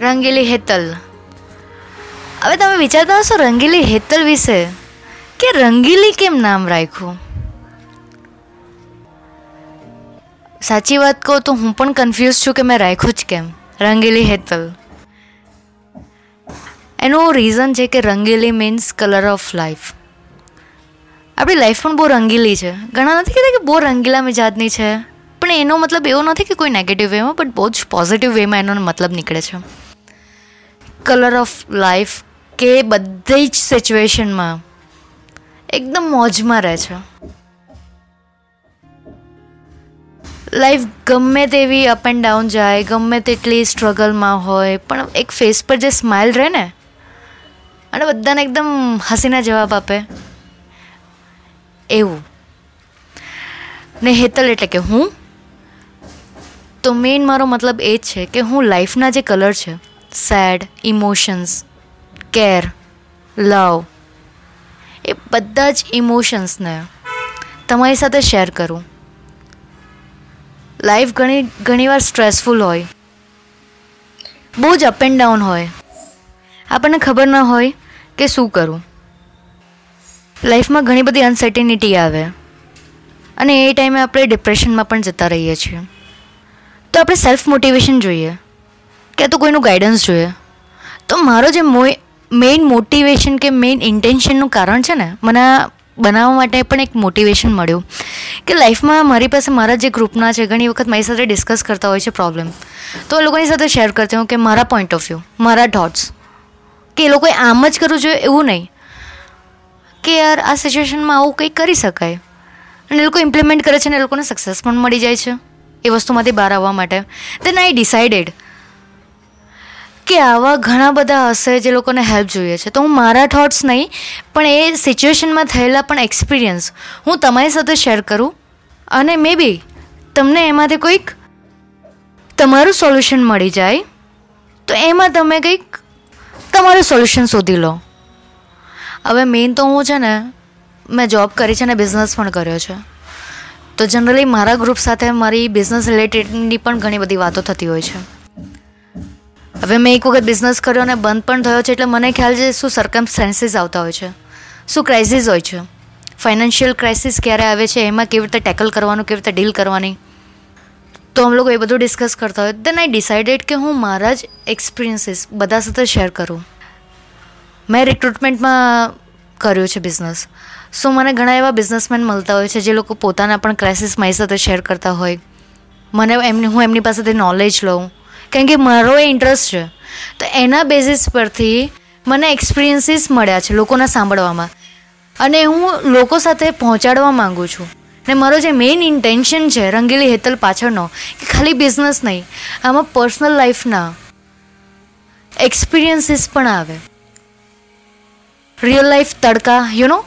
રંગીલી હેતલ. હવે તમે વિચારતા હશો રંગીલી હેતલ વિશે કે રંગીલી કેમ નામ રાખ્યું? સાચી વાત કહું તો હું પણ કન્ફ્યુઝ છું કે મેં રાખ્યું જ કેમ, રંગીલી હેતલ. એનું રીઝન છે કે Rangili means colour of life આપણી લાઈફ પણ બહુ રંગીલી છે. ઘણા નથી કહેતા કે બહુ રંગીલા મિજાજની છે. પણ એનો મતલબ એવો નથી કે કોઈ નેગેટિવ વેમાં બટ બહુ જ પોઝિટિવ વેમાં એનો મતલબ નીકળે છે. કલર ઓફ લાઈફ કે બધી જ સિચ્યુએશનમાં એકદમ મોજમાં રહે છે. લાઈફ ગમે તેવી અપ એન્ડ ડાઉન જાય, ગમે તેટલી સ્ટ્રગલમાં હોય, પણ એક ફેસ પર જે સ્માઇલ રહે ને, અને બધાને એકદમ હસીના જવાબ આપે. એવું. ને હેતલ એટલે કે હું? તો મેઇન મારો મતલબ એ જ છે કે હું લાઈફના જે કલર છે સેડ ઇમોશન્સ કેર લવ એ બધા જ ઇમોશન્સને તમારી સાથે શેર કરું. લાઈફ ઘણી, ઘણીવાર સ્ટ્રેસફુલ હોય. બહુ જ અપ એન્ડ ડાઉન હોય. આપણને ખબર ન હોય કે શું કરું. લાઈફમાં ઘણી બધી અનસર્ટિનિટી આવે. અને એ ટાઈમે આપણે ડિપ્રેશનમાં પણ જતા રહીએ છીએ. તો આપણે સેલ્ફ મોટિવેશન જોઈએ. કે તો કોઈનું ગાઈડન્સ જોઈએ. તો મારો જે મેઇન મોટિવેશન કે મેઇન ઇન્ટેન્શનનું કારણ છે ને, મને બનાવવા માટે પણ એક મોટિવેશન મળ્યું. કે લાઈફમાં મારી પાસે મારા જે ગ્રુપના છે, ઘણી વખત મારી સાથે ડિસ્કસ કરતા હોય છે પ્રોબ્લેમ તો એ લોકોની સાથે શેર કરતી હું કે મારા પોઈન્ટ ઓફ વ્યૂ મારા થોટ્સ કે એ લોકોએ આમ જ કરવું જોઈએ, એવું નહીં. કે યાર, આ સિચ્યુએશનમાં આવું કંઈક કરી શકાય. અને એ લોકો ઇમ્પ્લિમેન્ટ કરે છે અને એ લોકોને સક્સેસ પણ મળી જાય છે એ વસ્તુમાંથી બહાર આવવા માટે. દેન આઈ ડિસાઇડેડ કે આવા ઘણા બધા હશે જે લોકોને હેલ્પ જોઈએ છે. તો હું મારા થોટ્સ નહીં, પણ એ સિચ્યુએશનમાં થયેલા પણ એક્સપિરિયન્સ હું તમારી સાથે શેર કરું. અને મે બી તમને એમાંથી કોઈક તમારું સોલ્યુશન મળી જાય, તો એમાં તમે કંઈક તમારું સોલ્યુશન શોધી લો. હવે મેઇન તો હું છે ને, મેં જોબ કરી છે અને બિઝનેસ પણ કર્યો છે. તો જનરલી મારા ગ્રુપ સાથે મારી બિઝનેસ રિલેટેડની પણ ઘણી બધી વાતો થતી હોય છે. હવે મેં એક વખત બિઝનેસ કર્યો અને બંધ પણ થયો છે, એટલે મને ખ્યાલ છે શું સરકમસ્ટાન્સીસ આવતા હોય છે, શું ક્રાઇસિસ હોય છે ફાઇનાન્શિયલ ક્રાઇસિસ ક્યારે આવે છે, એમાં કેવી રીતે ટેકલ કરવાનું, કેવી રીતે ડીલ કરવાની. તો અમે લોકો એ બધું ડિસ્કસ કરતા હોય. દેન આઈ ડિસાઇડેડ કે હું મારા જ એક્સપિરિયન્સીસ બધા સાથે શેર કરું. મેં રિક્રુટમેન્ટમાં કર્યું છે બિઝનેસ સો મને ઘણા એવા બિઝનેસમેન મળતા હોય છે જે લોકો પોતાના પણ ક્રાઇસિસ મારી સાથે શેર કરતા હોય. મને એમની, હું એમની પાસેથી નોલેજ લઉં. કારણ કે મારો એ ઇન્ટરેસ્ટ છે. તો એના બેઝિસ પરથી મને એક્સપિરિયન્સીસ મળ્યા છે લોકોના સાંભળવામાં. અને હું લોકો સાથે પહોંચાડવા માગું છું. ને મારો જે મેઇન ઇન્ટેન્શન છે રંગીલી હેતલ પાછળનો કે ખાલી બિઝનેસ નહીં, આમાં પર્સનલ લાઈફના એક્સપિરિયન્સીસ પણ આવે. રિયલ લાઈફ તડકા યુ નો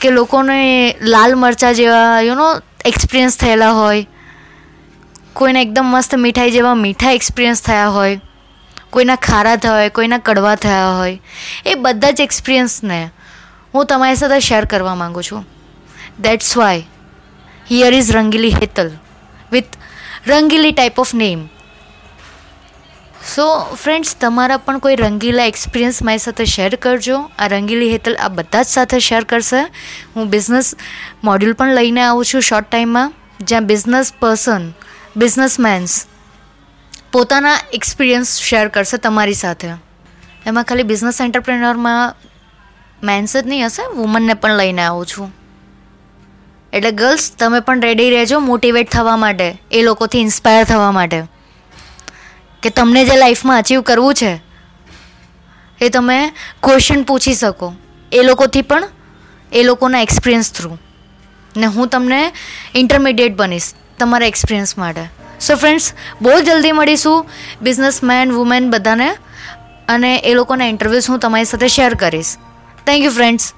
કે લોકોને લાલ મરચા જેવા યુ નો એક્સપિરિયન્સ થયેલા હોય. કોઈને એકદમ મસ્ત મીઠાઈ જેવા મીઠા એક્સપિરિયન્સ થયા હોય, કોઈના ખારા થયા હોય, કોઈના કડવા થયા હોય, એ બધા જ એક્સપિરિયન્સને હું તમારી સાથે શેર કરવા માગું છું. That's why here is Rangili Hetal with Rangili type of name so friends તમારા પણ કોઈ રંગીલા એક્સપિરિયન્સ મારી સાથે શેર કરજો. આ રંગીલી હેતલ આ બધા જ સાથે શેર કરશે. હું બિઝનેસ મોડ્યુલ પણ લઈને આવું છું શોર્ટ ટાઈમમાં જ્યાં બિઝનેસ પર્સન બિઝનેસમેન્સ પોતાના એક્સપિરિયન્સ શેર કરશે તમારી સાથે. એમાં ખાલી બિઝનેસ એન્ટરપ્રેનરમાં મેન્સ જ નહીં હશે વુમનને પણ લઈને આવું છું. એટલે ગર્લ્સ તમે પણ રેડી રહેજો મોટિવેટ થવા માટે, એ લોકોથી ઇન્સ્પાયર થવા માટે. કે તમને જે લાઈફમાં અચીવ કરવું છે, એ તમે ક્વેશ્ચન પૂછી શકો. એ લોકોથી પણ, એ લોકોના એક્સપિરિયન્સ થ્રુ ને હું તમને ઇન્ટરમીડિયેટ બનીશ. તમારા એક્સપિરિયન્સ માટે. સો ફ્રેન્ડ્સ બહુ જલ્દી મળીશું બિઝનેસમેન વુમેન બધાને અને એ લોકોના ઇન્ટરવ્યૂઝ હું તમારી સાથે શેર કરીશ. Thank you friends